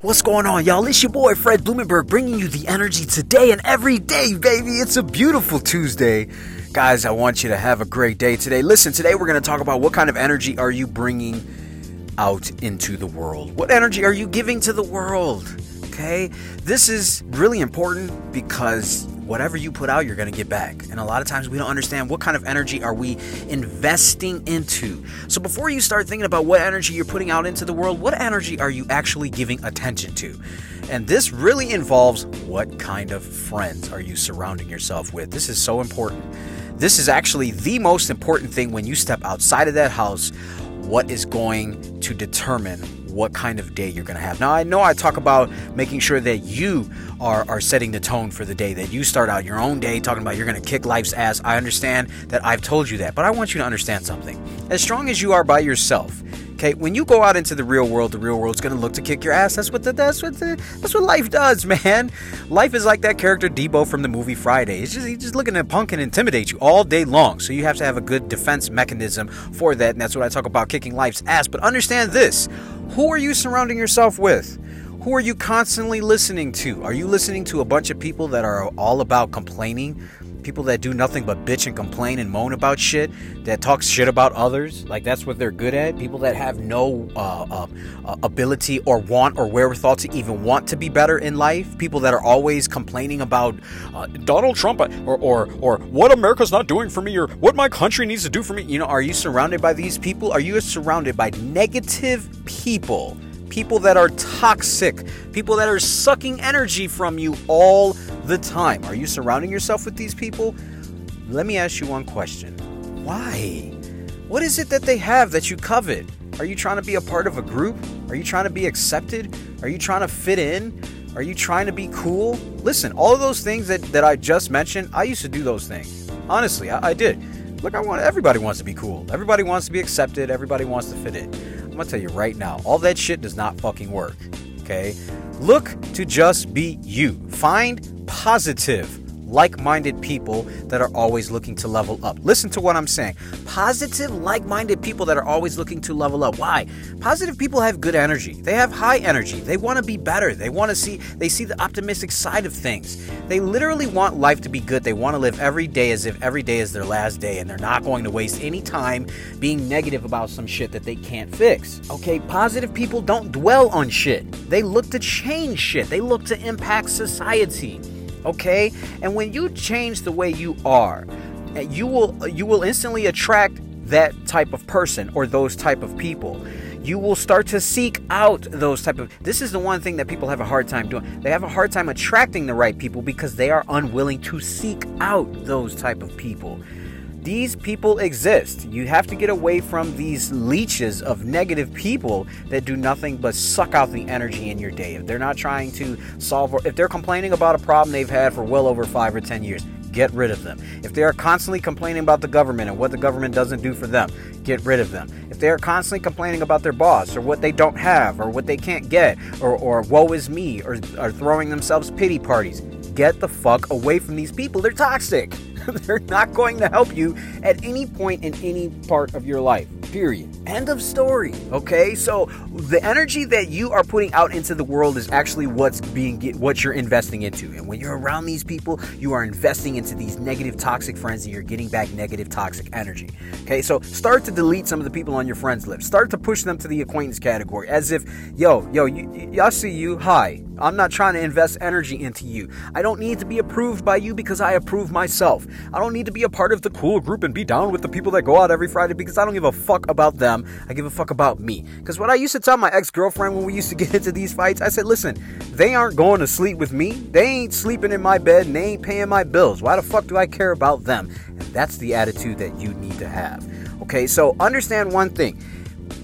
What's going on, y'all? It's your boy Fred Blumenberg bringing you the energy today and every day, baby. It's a beautiful Tuesday. Guys, I want you to have a great day today. Listen, today we're going to talk about what kind of energy are you bringing out into the world? What energy are you giving to the world? Okay? This is really important because whatever you put out, you're going to get back. And a lot of times we don't understand what kind of energy are we investing into. So before you start thinking about what energy you're putting out into the world, what energy are you actually giving attention to? And this really involves what kind of friends are you surrounding yourself with? This is so important. This is actually the most important thing when you step outside of that house. What is going to determine what kind of day you're going to have. Now, I know I talk about making sure that you are, are setting the tone for the day, that you start out your own day talking about you're going to kick life's ass. I understand that I've told you that, but I want you to understand something. As strong as you are by yourself, Okay, when you go out into the real world, the real world's gonna look to kick your ass. That's what the, that's what the, that's what life does, man. Life is like that character Debo from the movie Friday. It's just he's just looking to punk and intimidate you all day long. So you have to have a good defense mechanism for that, and that's what I talk about kicking life's ass. But understand this: who are you surrounding yourself with? Who are you constantly listening to? Are you listening to a bunch of people that are all about complaining? People that do nothing but bitch and complain and moan about shit, that talk shit about others, like that's what they're good at. People that have no uh, uh, uh, ability or want or wherewithal to even want to be better in life. People that are always complaining about uh, Donald Trump or, or or what America's not doing for me or what my country needs to do for me. You know, are you surrounded by these people? Are you surrounded by negative people? people that are toxic, people that are sucking energy from you all the time. Are you surrounding yourself with these people? Let me ask you one question. Why? What is it that they have that you covet? Are you trying to be a part of a group? Are you trying to be accepted? Are you trying to fit in? Are you trying to be cool? Listen, all of those things that, that I just mentioned, I used to do those things. Honestly, I, I did. Look, I want everybody wants to be cool. Everybody wants to be accepted. Everybody wants to fit in. I'm gonna tell you right now, all that shit does not fucking work. Okay? Look to just be you. Find positive like minded people that are always looking to level up. Listen to what I'm saying. Positive, like minded people that are always looking to level up. Why? Positive people have good energy. They have high energy. They want to be better. They want to see, they see the optimistic side of things. They literally want life to be good. They want to live every day as if every day is their last day and they're not going to waste any time being negative about some shit that they can't fix. Okay, positive people don't dwell on shit. They look to change shit, they look to impact society okay? And when you change the way you are, you will you will instantly attract that type of person or those type of people. You will start to seek out those type of this is the one thing that people have a hard time doing. They have a hard time attracting the right people because they are unwilling to seek out those type of people these people exist. You have to get away from these leeches of negative people that do nothing but suck out the energy in your day. If they're not trying to solve, if they're complaining about a problem they've had for well over five or 10 years, get rid of them. If they are constantly complaining about the government and what the government doesn't do for them, get rid of them. If they are constantly complaining about their boss or what they don't have or what they can't get or, or woe is me or, or throwing themselves pity parties, get the fuck away from these people. They're toxic. They're not going to help you at any point in any part of your life. Period. End of story. Okay? So the energy that you are putting out into the world is actually what's being what you're investing into. And when you're around these people, you are investing into these negative toxic friends and you're getting back negative toxic energy. Okay? So start to delete some of the people on your friends list. Start to push them to the acquaintance category as if, yo, yo, you, I see you. Hi. I'm not trying to invest energy into you. I don't need to be approved by you because I approve myself. I don't need to be a part of the cool group and be down with the people that go out every Friday because I don't give a fuck about them. Um, I give a fuck about me. Because what I used to tell my ex girlfriend when we used to get into these fights, I said, listen, they aren't going to sleep with me. They ain't sleeping in my bed and they ain't paying my bills. Why the fuck do I care about them? And that's the attitude that you need to have. Okay, so understand one thing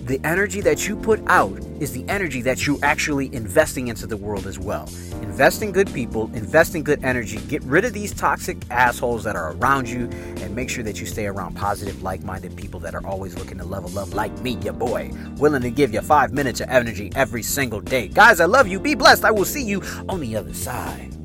the energy that you put out is the energy that you're actually investing into the world as well. Invest in good people, invest in good energy, get rid of these toxic assholes that are around you, and make sure that you stay around positive, like minded people that are always looking to level up, like me, your boy, willing to give you five minutes of energy every single day. Guys, I love you. Be blessed. I will see you on the other side.